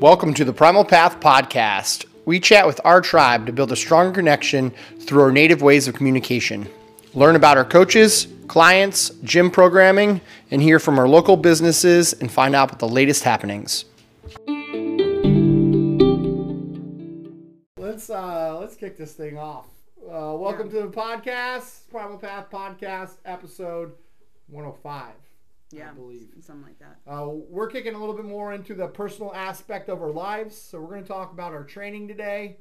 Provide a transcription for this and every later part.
Welcome to the Primal Path Podcast. We chat with our tribe to build a stronger connection through our native ways of communication. Learn about our coaches, clients, gym programming, and hear from our local businesses and find out what the latest happenings. Let's uh, let's kick this thing off. Uh, welcome to the podcast, Primal Path Podcast, episode 105. Yeah, I believe. something like that. Uh, we're kicking a little bit more into the personal aspect of our lives. So we're going to talk about our training today,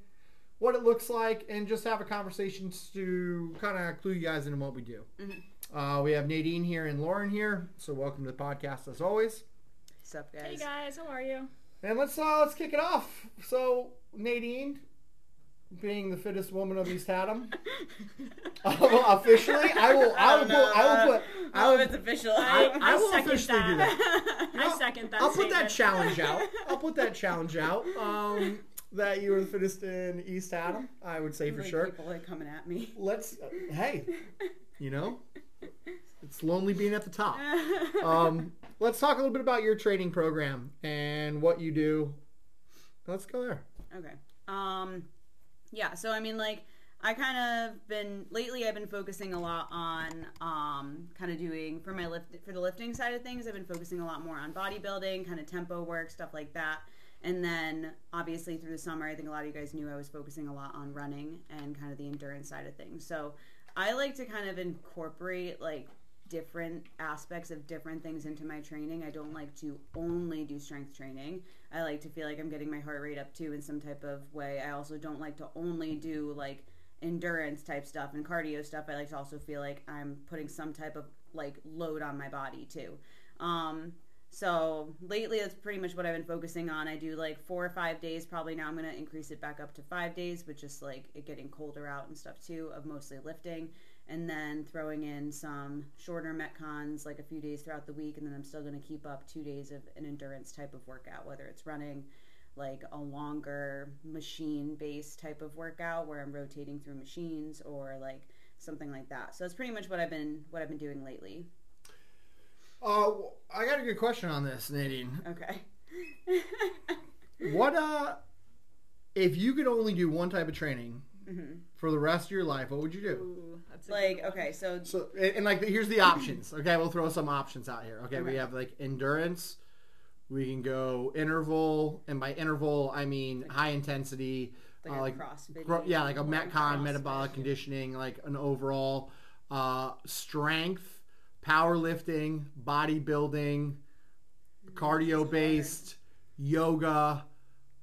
what it looks like, and just have a conversation to kind of clue you guys into what we do. Uh, we have Nadine here and Lauren here. So welcome to the podcast as always. What's up, guys? Hey guys, how are you? And let's uh, let's kick it off. So Nadine, being the fittest woman of East Haddam, uh, officially, I will I will put I will put I will, it's official. I- I will second officially do that. You know, I second that. I'll put that challenge out. I'll put that challenge out. Um, that you were the fittest in East Haddam, I would say for Like, sure. People like coming at me. Let's, uh, hey, you know, it's lonely being at the top. Um, let's talk a little bit about your training program and what you do. Let's go there. Okay. Um, yeah. So I mean, like, I kind of been lately. I've been focusing a lot on um, kind of doing for my lift for the lifting side of things. I've been focusing a lot more on bodybuilding, kind of tempo work, stuff like that. And then obviously through the summer, I think a lot of you guys knew I was focusing a lot on running and kind of the endurance side of things. So I like to kind of incorporate like different aspects of different things into my training. I don't like to only do strength training. I like to feel like I'm getting my heart rate up too in some type of way. I also don't like to only do like endurance type stuff and cardio stuff. I like to also feel like I'm putting some type of like load on my body too. Um, so lately, that's pretty much what I've been focusing on. I do like four or five days. Probably now I'm gonna increase it back up to five days, with just like it getting colder out and stuff too, of mostly lifting, and then throwing in some shorter metcons like a few days throughout the week, and then I'm still gonna keep up two days of an endurance type of workout, whether it's running, like a longer machine based type of workout where I'm rotating through machines or like something like that. So that's pretty much what I've been what I've been doing lately. Uh, I got a good question on this, Nadine. Okay. What uh, if you could only do one type of training Mhm. for the rest of your life, what would you do? Ooh, that's Like okay, so So and, and, like here's the options. Okay, we'll throw some options out here. Okay, we have like endurance. We can go interval, and by interval I mean high intensity, like, uh, like CrossFit. gro- yeah, like a metcon, metabolic conditioning, like an overall uh, strength, powerlifting, bodybuilding, cardio based, yoga,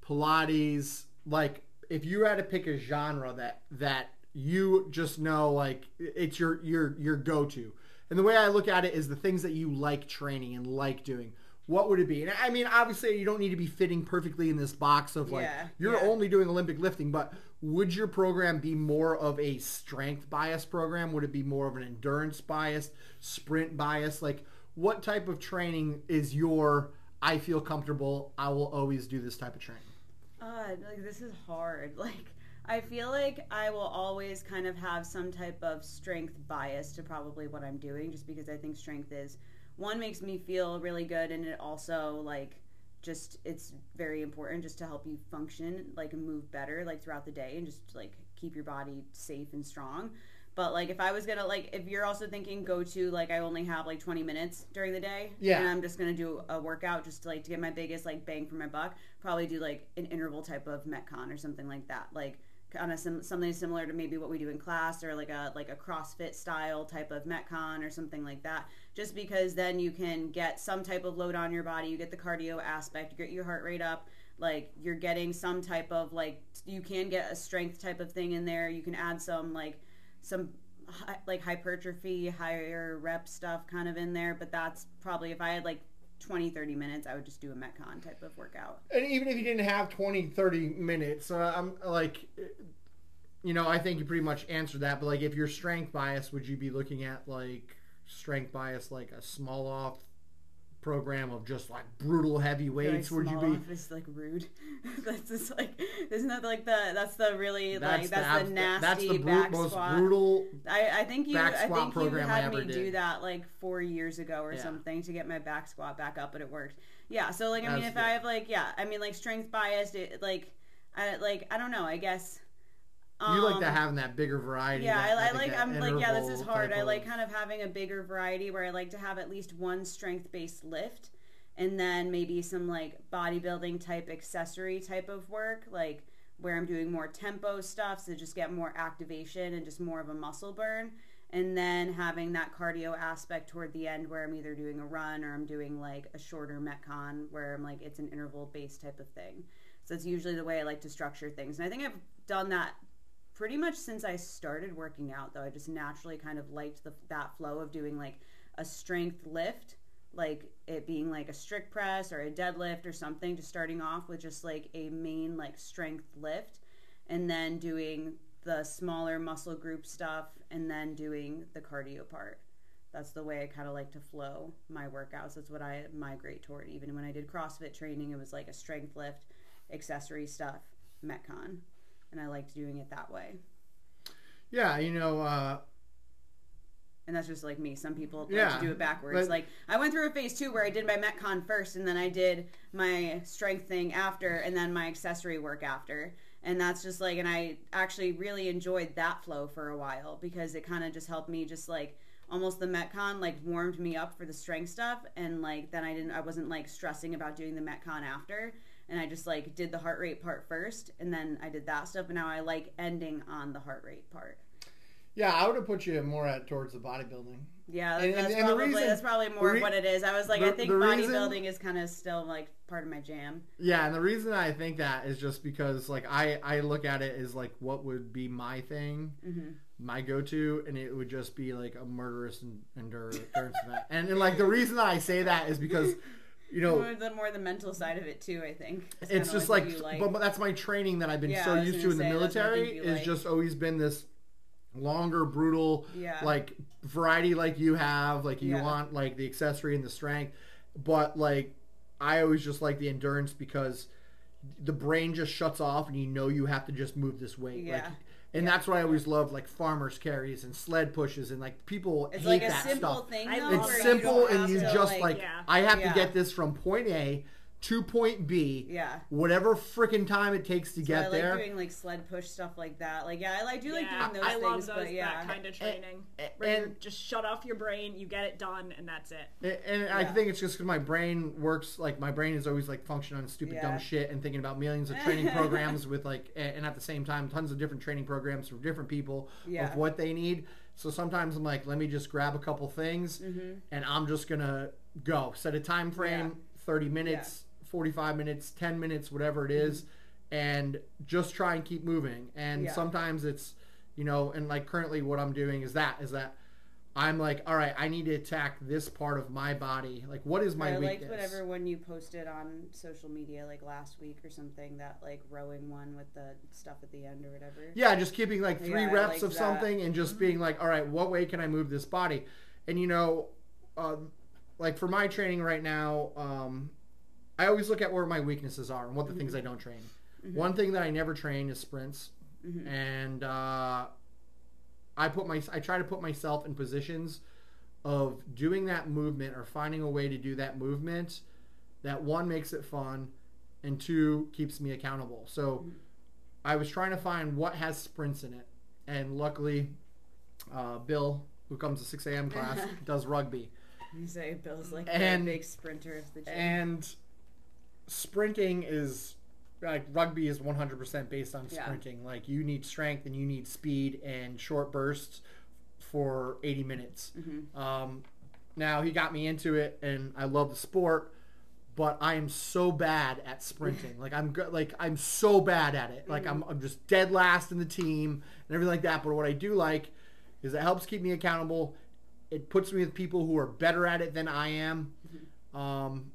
Pilates. Like if you had to pick a genre that that you just know like it's your your your go to. And the way I look at it is the things that you like training and like doing. What would it be? And I mean, obviously, you don't need to be fitting perfectly in this box of like Yeah, you're yeah. only doing Olympic lifting, but would your program be more of a strength bias program? Would it be more of an endurance bias, sprint bias? Like, what type of training is your I feel comfortable, I will always do this type of training? Uh, like this is hard. Like I feel like I will always kind of have some type of strength bias to probably what I'm doing, just because I think strength is one makes me feel really good, and it also like just it's very important just to help you function like move better like throughout the day and just like keep your body safe and strong but like if i was gonna like if you're also thinking go to like i only have like 20 minutes during the day Yeah. and i'm just gonna do a workout just to like to get my biggest like bang for my buck probably do like an interval type of metcon or something like that like kind of sim- something similar to maybe what we do in class or like a like a crossfit style type of metcon or something like that just because then you can get some type of load on your body you get the cardio aspect you get your heart rate up like you're getting some type of like you can get a strength type of thing in there you can add some like some like hypertrophy higher rep stuff kind of in there but that's probably if i had like 20 30 minutes i would just do a metcon type of workout And even if you didn't have 20, 30 minutes, uh, I'm like, you know, I think you pretty much answered that. But like, if you're strength bias, would you be looking at like strength bias, like a Smolov program of just like brutal heavy Very weights? Would you be? office, like rude? that's just like isn't that like the that's the really like that's abs- the nasty That's the bru- back most squat. brutal. I, I think you I think you had me do that like four years ago or Yeah. something to get my back squat back up, but it worked. Yeah, so like I mean, That's if good. I have like yeah, I mean like strength biased, it, like I like I don't know, I guess. You like that um, having that bigger variety. yeah, that- I, I like. I'm like, yeah, this is hard. I like kind of having a bigger variety where I like to have at least one strength based lift, and then maybe some like bodybuilding type accessory type of work, like where I'm doing more tempo stuff to just get more activation and just more of a muscle burn, and then having that cardio aspect toward the end where I'm either doing a run or I'm doing like a shorter metcon where I'm like it's an interval based type of thing. So that's usually the way I like to structure things, and I think I've done that pretty much since I started working out, though, I just naturally kind of liked the, that flow of doing like a strength lift, like it being like a strict press or a deadlift or something, just starting off with just like a main like strength lift, and then doing the smaller muscle group stuff, and then doing the cardio part. That's the way I kind of like to flow my workouts. That's what I migrate toward. Even when I did CrossFit training, it was like a strength lift, accessory stuff, Metcon and I liked doing it that way. Yeah, you know, uh, And that's just like me. Some people like Yeah, to do it backwards. but- like I went through a phase two where I did my Metcon first, and then I did my strength thing after, and then my accessory work after. And that's just like, and I actually really enjoyed that flow for a while because it kind of just helped me just like almost the Metcon like warmed me up for the strength stuff, and like then I didn't, I wasn't like stressing about doing the Metcon after. And I just like did the heart rate part first, and then I did that stuff. And now I like ending on the heart rate part. yeah, I would have put you more at towards the bodybuilding. Yeah, And- that's and- and probably reason- that's probably more re- of what it is. I was like, the- I think the reason- bodybuilding is kind of still like part of my jam. Yeah, and the reason I think that is just because like I I look at it as like what would be my thing, hmm my go to, and it would just be like a murderous endurance event. And, and like the reason that I say that is because you know More the more the mental side of it too. I think it's just like, like. but but that's my training that I've been Yeah, so used to in the military is like. just always been this longer brutal yeah, like variety like you have like you Yeah. want like the accessory and the strength but like i always just like the endurance because the brain just shuts off and you know you have to just move this weight like Yeah. And Yeah. that's why i always love like farmers carries and sled pushes and like people it's hate like a that simple stuff thing. Though, it's simple don't and you to, just like Yeah. i have Yeah. to get this from point a to point b yeah. whatever freaking time it takes to So get I like there doing like sled push stuff like that. Like yeah, I like do like doing those I things, love those, but yeah, that kind of training. A- where you and- just shut off your brain, you get it done, and that's it. And- And I Yeah. think it's just because my brain works like my brain is always like functioning on stupid Yeah. dumb shit and thinking about millions of training programs with like and at the same time tons of different training programs for different people Yeah. of what they need. So sometimes I'm like, let me just grab a couple things Mm-hmm. and I'm just gonna go set a time frame, thirty minutes, forty five minutes, ten minutes, whatever it is, and just try and keep moving. And Mm-hmm. Yeah. sometimes it's you know, and like currently what I'm doing is that is that. I'm like, all right, I need to attack this part of my body. Like, what is my I weakness? liked whatever one you posted on social media like last week or something. That like rowing one with the stuff at the end or whatever. Yeah, just keeping like three Yeah, reps of that. something and just being like, all right, what way can I move this body? And you know, uh, like for my training right now, um, I always look at where my weaknesses are and what the Mm-hmm. things I don't train. One thing that I never train is sprints, Mhm. and uh, I put my I try to put myself in positions of doing that movement or finding a way to do that movement that one makes it fun and two keeps me accountable. So I was trying to find what has sprints in it, and luckily, uh, Bill, who comes to 6 a.m. class, does rugby, You say Bill's like And- the big sprinter of the gym. and sprinting is like rugby is 100% based on Yeah. sprinting. Like you need strength and you need speed and short bursts for 80 minutes. Mhm. Um, now he got me into it, and I love the sport, but I am so bad at sprinting. like I'm good. like I'm so bad at it. Like I'm I'm just dead last in the team and everything like that. But what I do like is it helps keep me accountable. It puts me with people who are better at it than I am. Um,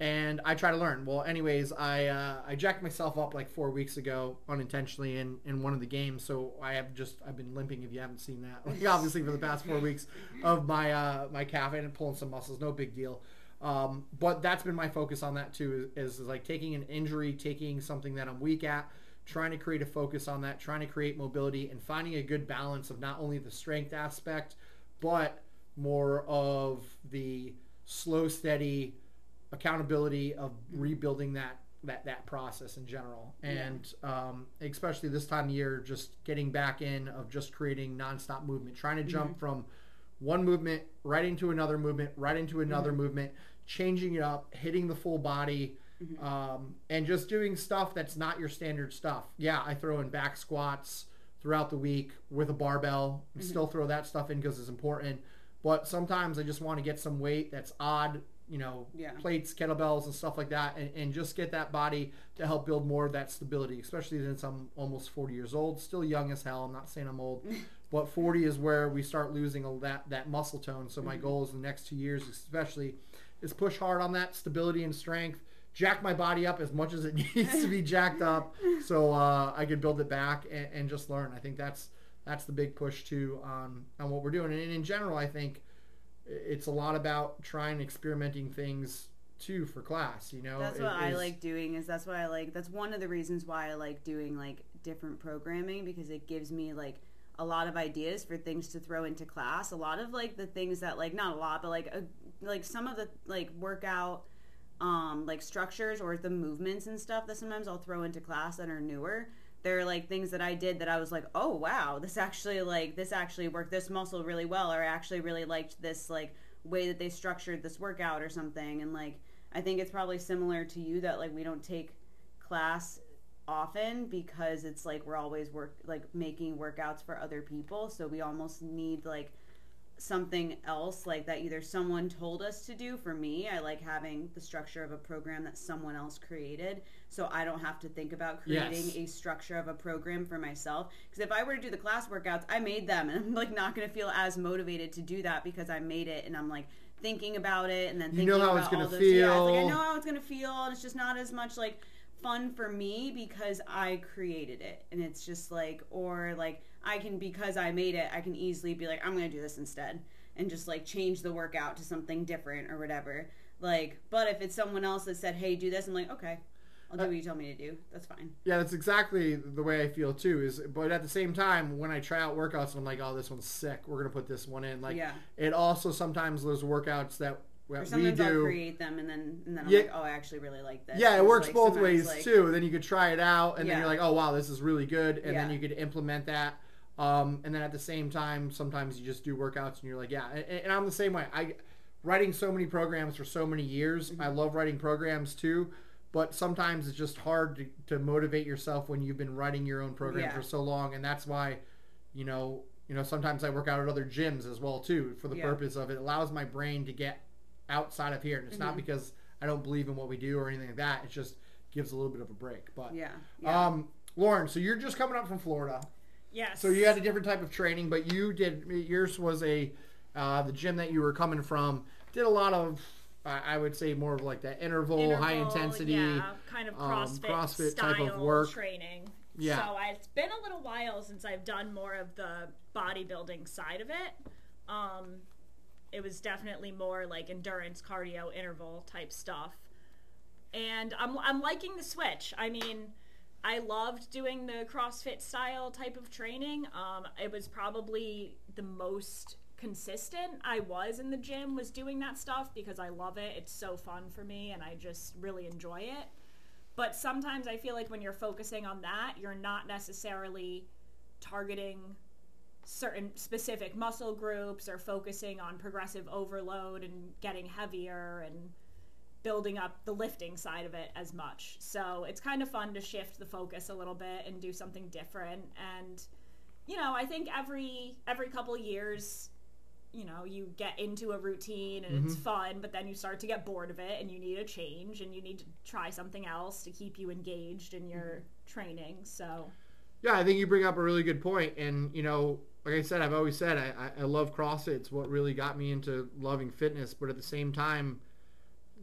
and I try to learn. Well, anyways, I uh, I jacked myself up like four weeks ago unintentionally in, in one of the games. So I have just I've been limping if you haven't seen that. Like, obviously for the past four weeks of my uh, my calf and pulling some muscles, no big deal. Um, but that's been my focus on that too is, is like taking an injury, taking something that I'm weak at, trying to create a focus on that, trying to create mobility, and finding a good balance of not only the strength aspect, but more of the slow, steady accountability of rebuilding that that that process in general, and um, especially this time of year, just getting back in of just creating nonstop movement, trying to jump from one movement right into another movement, right into another movement, changing it up, hitting the full body, um, and just doing stuff that's not your standard stuff. Yeah, I throw in back squats throughout the week with a barbell, and still throw that stuff in because it's important. But sometimes I just want to get some weight that's odd, you know, Yeah. plates, kettlebells, and stuff like that, and, and just get that body to help build more of that stability, especially since I'm almost 40 years old, still young as hell. I'm not saying I'm old, but 40 is where we start losing all that, that muscle tone. So my goal is the next two years, especially, is push hard on that stability and strength, jack my body up as much as it needs to be jacked up, so uh, I could build it back and, and just learn. I think that's that's the big push too on on what we're doing. And in general, I think it's a lot about trying experimenting things too for class. You know, That's It what I is- like doing. Is that's what I like. That's one of the reasons why I like doing like different programming because it gives me like a lot of ideas for things to throw into class. A lot of like the things that like not a lot, but like a, like some of the like workout um like structures or the movements and stuff that sometimes I'll throw into class that are newer. They're like things that I did that I was like, oh wow, this actually like this actually worked this muscle really well, or I actually really liked this like way that they structured this workout or something. And like I think it's probably similar to you that like we don't take class often because it's like we're always work like making workouts for other people, so we almost need like something else like that either someone told us to do for me i like having the structure of a program that someone else created so i don't have to think about creating Yes. a structure of a program for myself because if i were to do the class workouts i made them and i'm like not going to feel as motivated to do that because i made it and i'm like thinking about it and then You thinking know how about it's gonna all those yeah, like i know how it's going to feel and it's just not as much like fun for me because I created it. And it's just like, or like, I can, because I made it, I can easily be like, I'm going to do this instead and just like change the workout to something different or whatever. Like, but if it's someone else that said, hey, do this, I'm like, okay, I'll do uh, what you tell me to do. That's fine. Yeah, that's exactly the way I feel too. Is but at the same time, when I try out workouts, and I'm like, oh, this one's sick. We're gonna put this one in. Like, Yeah. it also sometimes those workouts that, Or that we sometimes I'll do. create them and then, and then I'm Yeah. like, oh, I actually really like this. Yeah, it works like both ways like- too. Then you could try it out, and then you're like, oh wow, this is really good, and then you could implement that. Um, and then at the same time, sometimes you just do workouts, and you're like, yeah. And, and I'm the same way. I writing so many programs for so many years. Mm-hmm. I love writing programs too, but sometimes it's just hard to, to motivate yourself when you've been writing your own program Yeah. for so long, and that's why, you know. You know, sometimes I work out at other gyms as well too, for the Yeah. purpose of it allows my brain to get outside of here, and it's Mm-hmm. not because I don't believe in what we do or anything like that. It just gives a little bit of a break. But Yeah. yeah. um, Lauren, so you're just coming up from Florida, Yes. so you had a different type of training, but you did yours was a uh, the gym that you were coming from did a lot of I I would say more of like that interval, high intensity. yeah, kind of um, CrossFit, CrossFit style type of work. training. Yeah. So it's been a little while since I've done more of the bodybuilding side of it. Um, it was definitely more like endurance, cardio, interval type stuff. And I'm I'm liking the switch. I mean, I loved doing the CrossFit style type of training. Um, it was probably the most consistent I was in the gym was doing that stuff because I love it. It's so fun for me and I just really enjoy it. But sometimes I feel like when you're focusing on that, you're not necessarily targeting certain specific muscle groups or focusing on progressive overload and getting heavier and building up the lifting side of it as much. So it's kind of fun to shift the focus a little bit and do something different. And you know, I think every every couple years, you know, you get into a routine and it's mm-hmm. fun, but then you start to get bored of it and you need a change and you need to try something else to keep you engaged in your mm-hmm. training. So Yeah, I think you bring up a really good point, and you know, like I said, I've always said I, I, I love CrossFit. It's what really got me into loving fitness, but at the same time,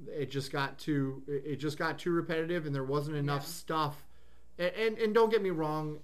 it just got too it just got too repetitive, and there wasn't enough Yeah. stuff. And, and and don't get me wrong,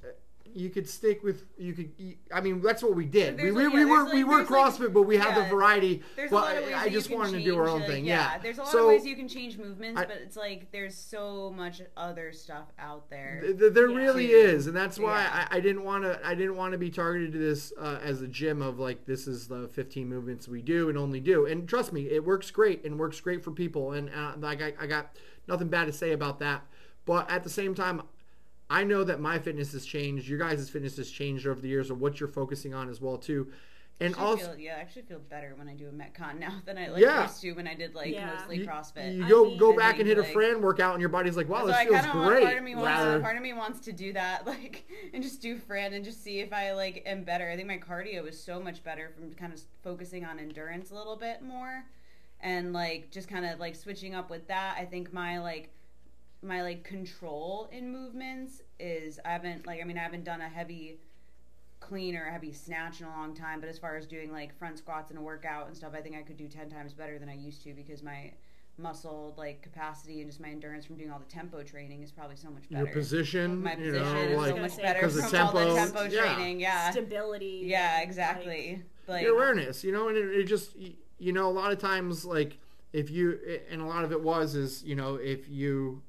you could stick with you could. I mean, that's what we did. We, There's we, like- we yeah, were there's we were there's like- CrossFit, but we have the variety. There's but a lot of ways I just you can wanted to do our own thing. Yeah, Yeah. there's a lot so, of ways you can change movements, I- but it's like there's so much other stuff out there. Th- th- There Yeah. really is, and that's why Yeah. I, I didn't want to. I didn't want to be targeted to this uh, as a gym of like this is the 15 movements we do and only do. And trust me, it works great and works great for people. And uh, like I, I got nothing bad to say about that. But at the same time, I know that my fitness has changed. Your guys' fitness has changed over the years of what you're focusing on as well too. And actually also, feel, yeah, I actually feel better when I do a Metcon now than I like Yeah. used to when I did like Yeah. mostly you, CrossFit. you I go mean, go back think, and hit a like- Fran workout, and your body's like, "Wow, so this I feels kind of want great." part of me wants rather- part of me wants to do that like and just do Fran and just see if I like am better. I think my cardio is so much better from kind of focusing on endurance a little bit more and like just kind of like switching up with that. I think my like my like control in movements is I haven't like I mean I haven't done a heavy clean or a heavy snatch in a long time, but as far as doing like front squats in a workout and stuff, I think I could do 10 times better than I used to because my muscle like capacity and just my endurance from doing all the tempo training is probably so much better. your position, my you position know, is like so much better because from the all the tempo- tempo yeah. training. Yeah. Stability. Yeah, exactly. Like, your awareness, you know, and it, it just, you know, a lot of times, like, if you, and a lot of it was, is, you know, if you,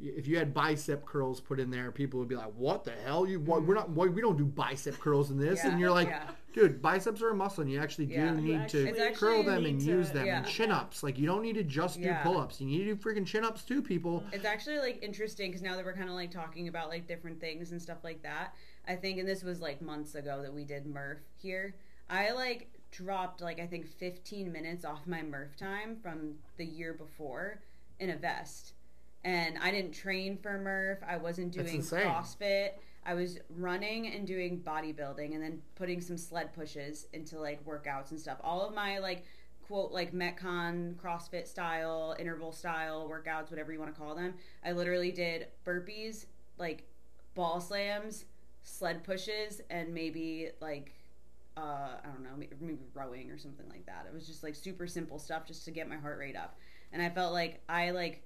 if you had bicep curls put in there, people would be like, "What the hell? You what, we're not mm. why, we don't do bicep curls in this." Yeah, and you're like, yeah. "Dude, biceps are a muscle, and you actually do Yeah. Need actually- to curl them and to- use them and chin ups. Like you don't need to just do pull ups. You need to do freaking chin ups too, people." It's actually like interesting because now that we're kind of like talking about like different things and stuff like that, I think, and this was like months ago that we did Murph here. I like dropped like I think 15 minutes off my Murph time from the year before in a vest, and I didn't train for Murph. I wasn't doing. CrossFit. I was running and doing bodybuilding, and then putting some sled pushes into like workouts and stuff. All of my like quote like metcon crossfit style interval style workouts whatever you want to call them i literally did burpees like ball slams sled pushes and maybe like uh, i don't know maybe, maybe rowing or something like that it was just like super simple stuff just to get my heart rate up and i felt like i like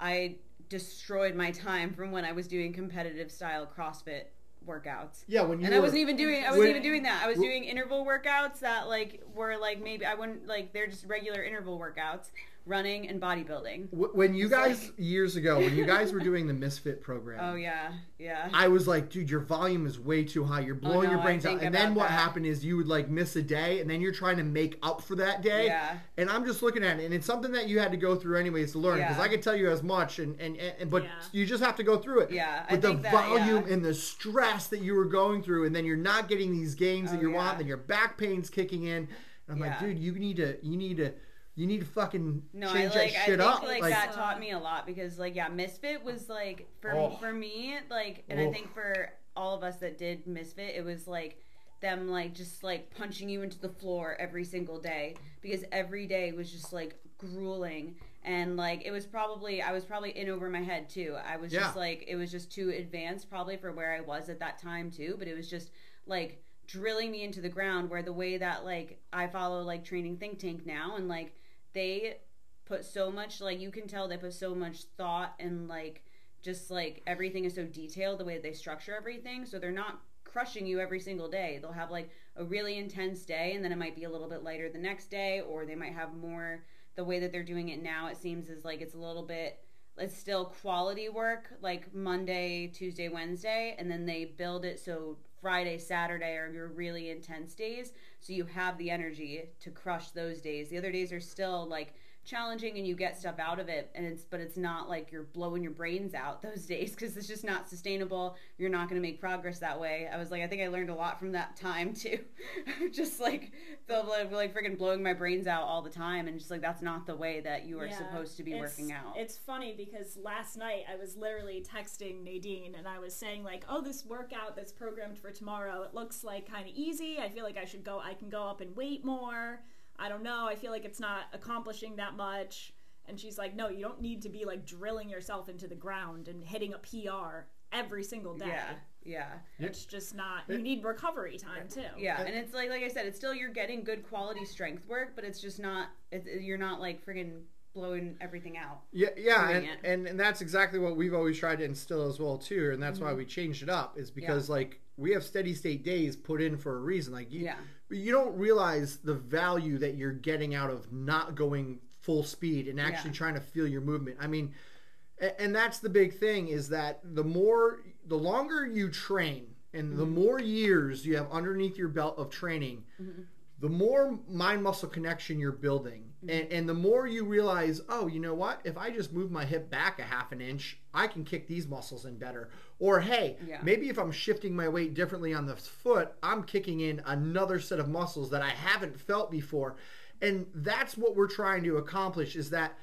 i destroyed my time from when i was doing competitive style crossfit workouts Yeah, when you and I wasn't even doing I wasn't when- even doing that. I was doing interval workouts that like were like maybe I wouldn't like they're just regular interval workouts, running and bodybuilding. When you guys like- years ago when you guys were doing the misfit program Oh yeah, yeah. I was like, dude, your volume is way too high. You're oh, blowing no, your brains out. And then what that. happened is you would like miss a day, and then you're trying to make up for that day. Yeah. And I'm just looking at it, and it's something that you had to go through anyways to learn. Because Yeah. I could tell you as much, and and, and, and- but Yeah. you just have to go through it. Yeah, I But the think that, volume yeah. and the stress that you were going through, and then you're not getting these gains that Oh, you yeah. want, then your back pain's kicking in. And I'm like, dude, you need to, you need to. You need to fucking No, I like that I shit think up. like, Like, that taught me a lot because like yeah, Misfit was like for Oh. for me like and Oh. I think for all of us that did Misfit, it was like them like just like punching you into the floor every single day because every day was just like grueling and like it was probably I was probably in over my head too. I was just like it was just too advanced probably for where I was at that time too, but it was just like drilling me into the ground where the way that like I follow like training think tank now and like they put so much like you can tell they put so much thought and like just like everything is so detailed the way they structure everything so they're not crushing you every single day. They'll have like a really intense day and then it might be a little bit lighter the next day or they might have more the way that they're doing it now it seems is like it's a little bit it's still quality work like monday tuesday wednesday and then they build it so friday saturday are your really intense days. So you have the energy to crush those days. The other days are still like challenging and you get stuff out of it and it's but it's not like you're blowing your brains out those days because it's just not sustainable. You're not going to make progress that way. I was like i think i learned a lot from that time too. Just like the like, like freaking blowing my brains out all the time and just like that's not the way that you are Yeah, supposed to be working out. It's funny because last night I was literally texting Nadine and I was saying like, "Oh, this workout that's programmed for tomorrow, it looks like kind of easy. I feel like I should go I can go up and weight more. I don't know. I feel like it's not accomplishing that much." And she's like, "No, you don't need to be like drilling yourself into the ground and hitting a PR every single day. yeah yeah It's just not. You need recovery time too. yeah and it's like like i said it's still you're getting good quality strength work but it's just not it's, you're not like friggin blowing everything out. Yeah, yeah, and, and and that's exactly what we've always tried to instill as well too, and that's why Mm-hmm. we changed it up. Is because like we have steady state days put in for a reason. Like you, Yeah. You don't realize the value that you're getting out of not going full speed and actually Yeah. trying to feel your movement. I mean, and that's the big thing is that the more, the longer you train, and the mm-hmm. more years you have underneath your belt of training, mm-hmm. The more mind muscle connection you're building mm-hmm. and, and the more you realize oh you know what if i just move my hip back a half an inch i can kick these muscles in better or hey Yeah. maybe if i'm shifting my weight differently on the foot i'm kicking in another set of muscles that i haven't felt before and that's what we're trying to accomplish is that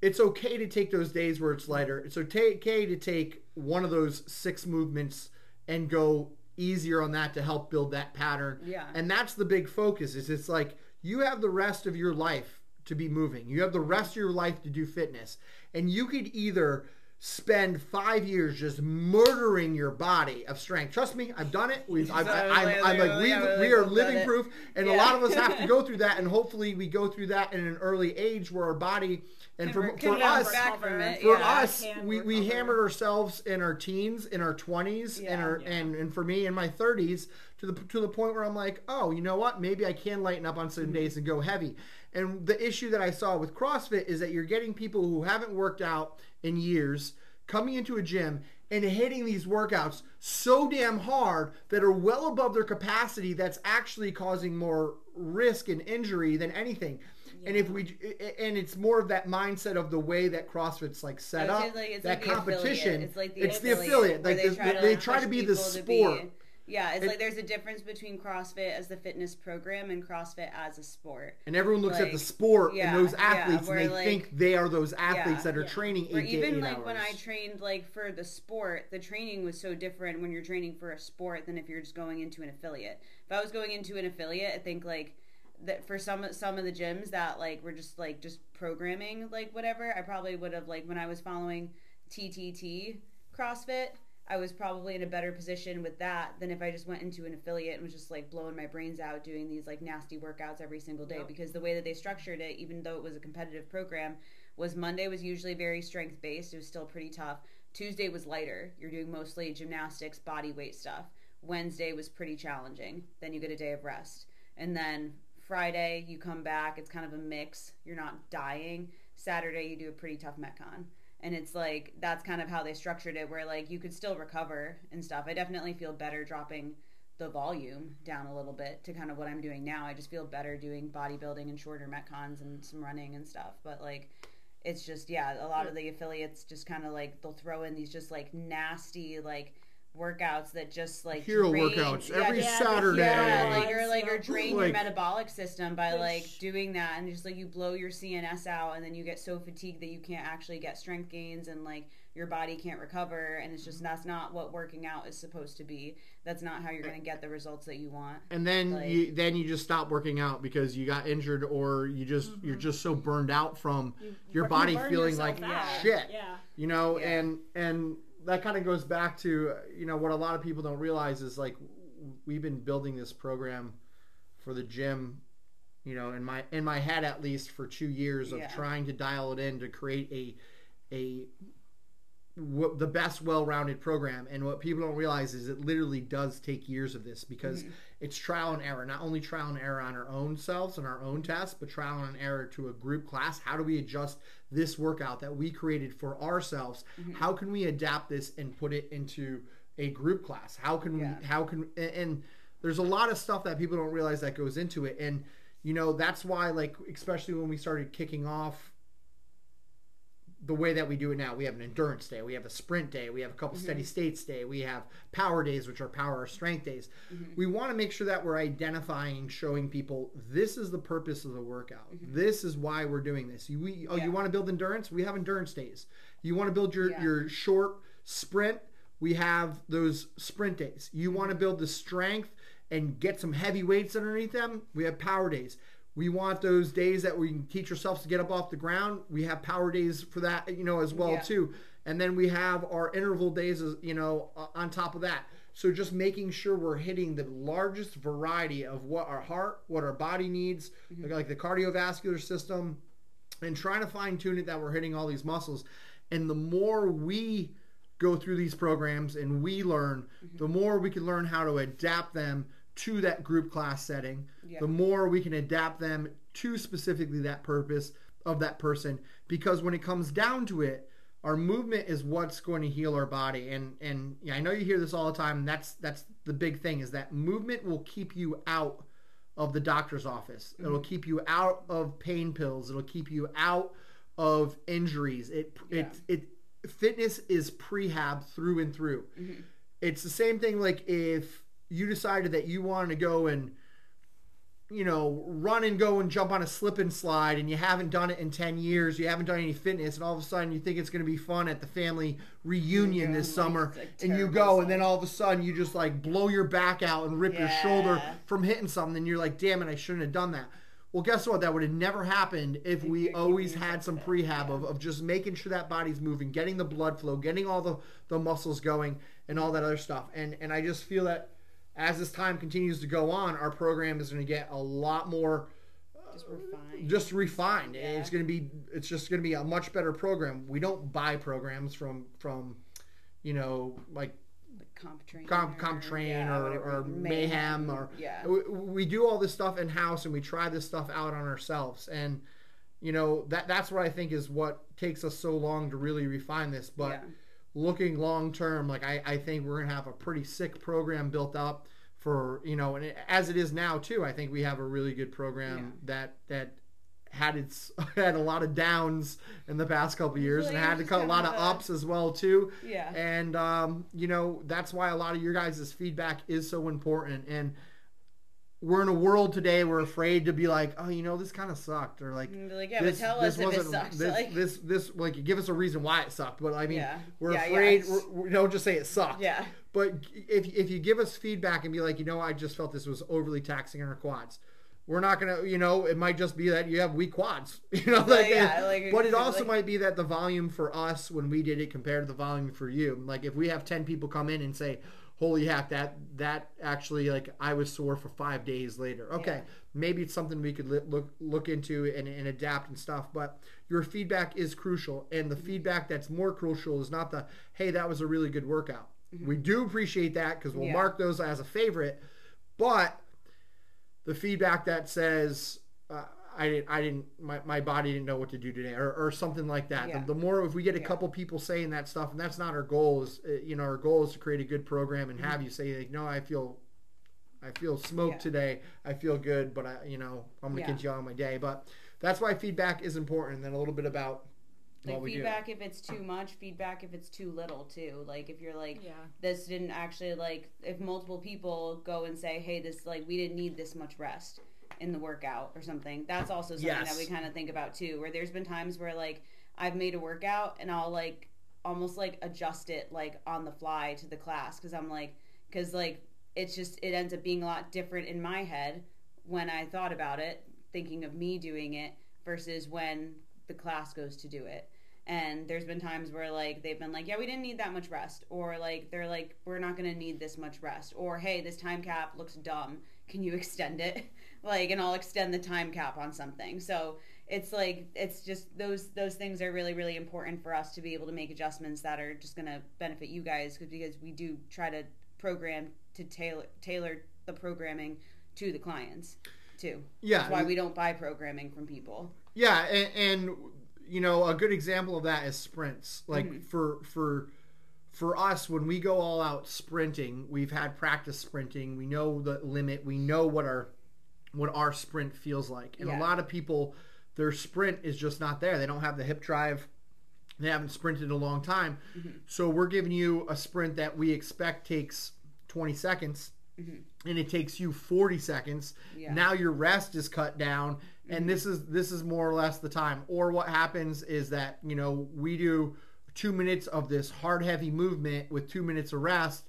it's okay to take those days where it's lighter. It's okay to take one of those six movements and go easier on that to help build that pattern. Yeah. And that's the big focus is it's like you have the rest of your life to be moving. You have the rest of your life to do fitness. And you could either spend five years just murdering your body of strength. Trust me, I've done it. We've, I've, I'm, like, I'm like, we, yeah, we are living proof. And a lot of us have to go through that. And hopefully we go through that in an early age where our body, and Can for, re- for us, back from it, for yeah. us, we, we recover. hammered ourselves in our teens, in our twenties, and our Yeah. and and for me in my thirties to the to the point where I'm like, oh, you know what? Maybe I can lighten up on some Mm-hmm. days and go heavy. And the issue that I saw with CrossFit is that you're getting people who haven't worked out in years coming into a gym and hitting these workouts so damn hard that are well above their capacity that's actually causing more risk and injury than anything. And if we and it's more of that mindset of the way that CrossFit's like set up, like- that like the affiliate. competition. It's like the it's affiliate, the affiliate. Like they the- try to, they try to be the sport. be- yeah, it's It- like there's a difference between CrossFit as the fitness program and CrossFit as a sport. and everyone looks at the sport yeah, and those athletes where, and they like- think they are those athletes Yeah. that are Yeah. training eight Or even eight like hours. when I trained like for the sport, the training was so different when you're training for a sport than if you're just going into an affiliate. If I was going into an affiliate, I think like that for some some of the gyms that like were just like just programming like whatever, I probably would have like when I was following TTT CrossFit, I was probably in a better position with that than if I just went into an affiliate and was just like blowing my brains out doing these like nasty workouts every single day Yep. because the way that they structured it, even though it was a competitive program, was Monday was usually very strength based. It was still pretty tough. Tuesday was lighter. You're doing mostly gymnastics, body weight stuff. Wednesday was pretty challenging. Then you get a day of rest. And then Friday you come back, it's kind of a mix. You're not dying. Saturday you do a pretty tough metcon. And it's like that's kind of how they structured it where like you could still recover and stuff. I definitely feel better dropping the volume down a little bit to kind of what I'm doing now. I just feel better doing bodybuilding and shorter metcons and some running and stuff. But like it's just yeah, a lot of the affiliates just kind of like they'll throw in these just like nasty like workouts that just like Hero drain- workouts yeah, every yeah, Saturday. yeah, Yeah. like or like or Like- drain your metabolic system by like doing that, and just like you blow your CNS out, and then you get so fatigued that you can't actually get strength gains, and like your body can't recover, and it's just that's not what working out is supposed to be. That's not how you're going to get the results that you want. and then Like- you then you just stop working out because you got injured or you just you're just so burned out from your body burn feeling like out. shit. Yeah. you know Yeah. and and that kind of goes back to you know what a lot of people don't realize is like we've been building this program for the gym you know in my in my head at least for two years of Yeah. trying to dial it in to create a a w- the best well-rounded program and what people don't realize is it literally does take years of this because mm-hmm. it's trial and error. Not only trial and error on our own selves and our own tests but trial and error to a group class. How do we adjust this workout that we created for ourselves? Mm-hmm. How can we adapt this and put it into a group class? How can Yeah. we how can and, and there's a lot of stuff that people don't realize that goes into it. And you know that's why like especially when we started kicking off the way that we do it now. We have an endurance day, we have a sprint day, we have a couple mm-hmm. steady states day, we have power days, which are power or strength days. Mm-hmm. We want to make sure that we're identifying, showing people this is the purpose of the workout. Mm-hmm. This is why we're doing this. You, we, oh, Yeah. you want to build endurance? We have endurance days. You want to build your Yeah. your short sprint? We have those sprint days. You want to build the strength and get some heavy weights underneath them? We have power days. We want those days that we can teach ourselves to get up off the ground. We have power days for that, you know, as well Yeah. too. And then we have our interval days, you know, on top of that. So just making sure we're hitting the largest variety of what our heart, what our body needs, mm-hmm. like, like the cardiovascular system, and trying to fine tune it that we're hitting all these muscles. And the more we go through these programs and we learn, mm-hmm. the more we can learn how to adapt them to that group class setting. Yeah. The more we can adapt them to specifically that purpose of that person. Because when it comes down to it, our movement is what's going to heal our body. And and yeah, I know you hear this all the time. That's that's the big thing is that movement will keep you out of the doctor's office. Mm-hmm. It'll keep you out of pain pills. It'll keep you out of injuries. It Yeah. it it fitness is prehab through and through. Mm-hmm. It's the same thing like if you decided that you wanted to go and you know, run and go and jump on a slip and slide and you haven't done it in 10 years, you haven't done any fitness, and all of a sudden you think it's going to be fun at the family reunion this summer, and you go, and then all of a sudden you just like blow your back out and rip your shoulder from hitting something, and you're like, damn it, I shouldn't have done that. Well, guess what? That would have never happened if we always had some prehab of, of just making sure that body's moving, getting the blood flow, getting all the, the muscles going, and all that other stuff. And and I just feel that as this time continues to go on, our program is going to get a lot more uh, Just refined. just refined. Yeah. It's going to be it's just going to be a much better program. We don't buy programs from from you know like CompTrain. comp CompTrain yeah, or, or mayhem or yeah. we, we do all this stuff in house and we try this stuff out on ourselves and you know that that's what I think is what takes us so long to really refine this but Yeah. Looking long term like I, I think we're gonna have a pretty sick program built up for you know and it, as it is now too I think we have a really good program that that had its had a lot of downs in the past couple years and had to cut a lot of of ups as well too. Yeah. and um, you know that's why a lot of your guys' feedback is so important. And we're in a world today we're afraid to be like oh you know this kind of sucked or like mm, be like, yeah, but tell us if it sucks. this, like, this this like give us a reason why it sucked but i mean Yeah. we're Yeah, yeah, afraid it's- we're, we don't just say it sucked yeah. but if, if you give us feedback and be like you know i just felt this was overly taxing on our quads we're not gonna you know it might just be that you have weak quads you know like, yeah, like, but it also like- might be that the volume for us when we did it compared to the volume for you like if we have 10 people come in and say holy heck that that actually like i was sore for five days later okay Yeah. maybe it's something we could li- look look into and, and adapt and stuff but your feedback is crucial and the feedback that's more crucial is not the hey that was a really good workout we do appreciate that because we'll Yeah. mark those as a favorite but the feedback that says uh, I didn't, I didn't, my, my body didn't know what to do today, or, or something like that. Yeah. The, the more if we get a Yeah. couple people saying that stuff, and that's not our goal. Is uh, you know our goal is to create a good program and have you say like, no, I feel, I feel smoked Yeah. today. I feel good, but I, you know, I'm gonna Yeah. continue on my day. But that's why feedback is important. And then a little bit about Like what we do. feedback if it's too much, feedback if it's too little too. Like if you're like Yeah. this didn't actually like if multiple people go and say, Hey, this like we didn't need this much rest in the workout or something. That's also something Yes. that we kind of think about too. Where there's been times where like I've made a workout and I'll like almost like adjust it like on the fly to the class because I'm like because like it's just it ends up being a lot different in my head when I thought about it, thinking of me doing it versus when the class goes to do it. And there's been times where like they've been like, yeah, we didn't need that much rest, or like they're like, we're not gonna need this much rest, or hey, this time cap looks dumb. Can you extend it? Like, and I'll extend the time cap on something. So it's like it's just those those things are really really important for us to be able to make adjustments that are just gonna benefit you guys 'cause- because we do try to program to tailor tailor the programming to the clients too. yeah, That's why we don't buy programming from people. Yeah, and, and you know a good example of that is sprints. Like Mm-hmm. for for for us, when we go all out sprinting, we've had practice sprinting. We know the limit. We know what our what our sprint feels like. And Yeah. a lot of people, their sprint is just not there. They don't have the hip drive. They haven't sprinted in a long time. Mm-hmm. So we're giving you a sprint that we expect takes 20 seconds. And it takes you 40 seconds. Mm-hmm. Yeah. Mm-hmm. Now your rest is cut down, and this is this is more or less the time. Or what happens is that you know we do two minutes of this hard heavy movement with two minutes of rest,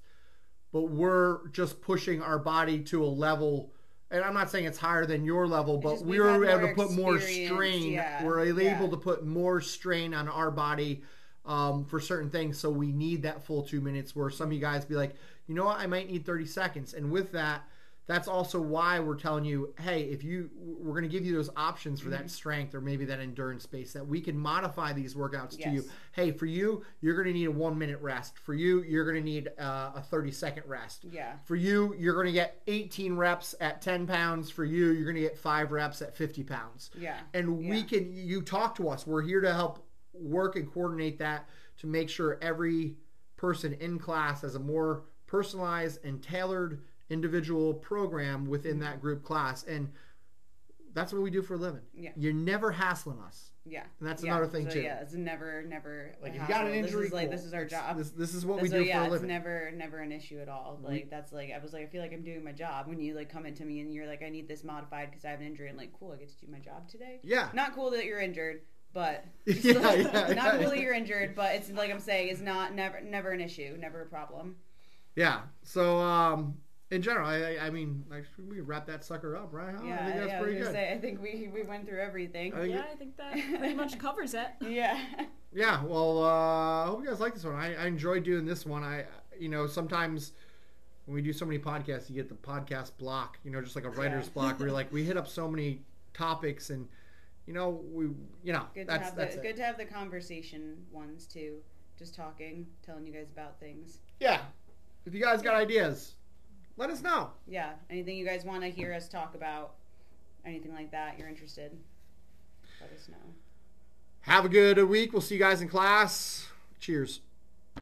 but we're just pushing our body to a level. And I'm not saying it's higher than your level, but just we we've were able to put more strain. yeah, We're able yeah. to put more strain on our body um, for certain things. So we need that full two minutes. Where some of you guys be like, you know what, I might need 30 seconds. And with that, that's also why we're telling you, hey, if you, we're going to give you those options for that strength or maybe that endurance space that we can modify these workouts to you. Hey, for you, you're going to need a one minute rest. For you, you're going to need uh, a 30 second rest. Yeah. For you, you're going to get 18 reps at 10 pounds. For you, you're going to get five reps at 50 pounds. Yeah. And we can, you talk to us. We're here to help work and coordinate that to make sure every person in class has a more personalized and tailored individual program within that group class. And that's what we do for a living. Yeah. You're never hassling us. Yeah. And that's Yeah. another thing, so, too. Yeah, it's never, never. Like, if you got an injury, This is like this is our job. This, this is what That's we do yeah, for a living. it's never, never an issue at all. Like that's like I was like I feel like I'm doing my job when you like come into me and you're like I need this modified because I have an injury and like cool I get to do my job today. yeah. Not cool that you're injured, but Yeah, yeah, like, yeah, not cool that you're injured, but it's like I'm saying, it's not never, never an issue, never a problem. Yeah. So, um, in general, I, I- I mean, like, we could wrap that sucker up, right? Huh? yeah, I think that's yeah. I pretty gonna good. say I think we we went through everything. I think Yeah, it- I think that pretty much covers it. yeah. Yeah, well, uh, I hope you guys like this one. I, I enjoy doing this one. I, you know, sometimes when we do so many podcasts, you get the podcast block, you know, just like a writer's Yeah. block where you're like, we hit up so many topics and, you know, we, you know, Good to have that's the it. good to have the conversation ones too. Just talking, telling you guys about things. Yeah. If you guys got ideas, let us know. Yeah, anything you guys want to hear us talk about, anything like that, you're interested, let us know. Have a good week. We'll see you guys in class. Cheers.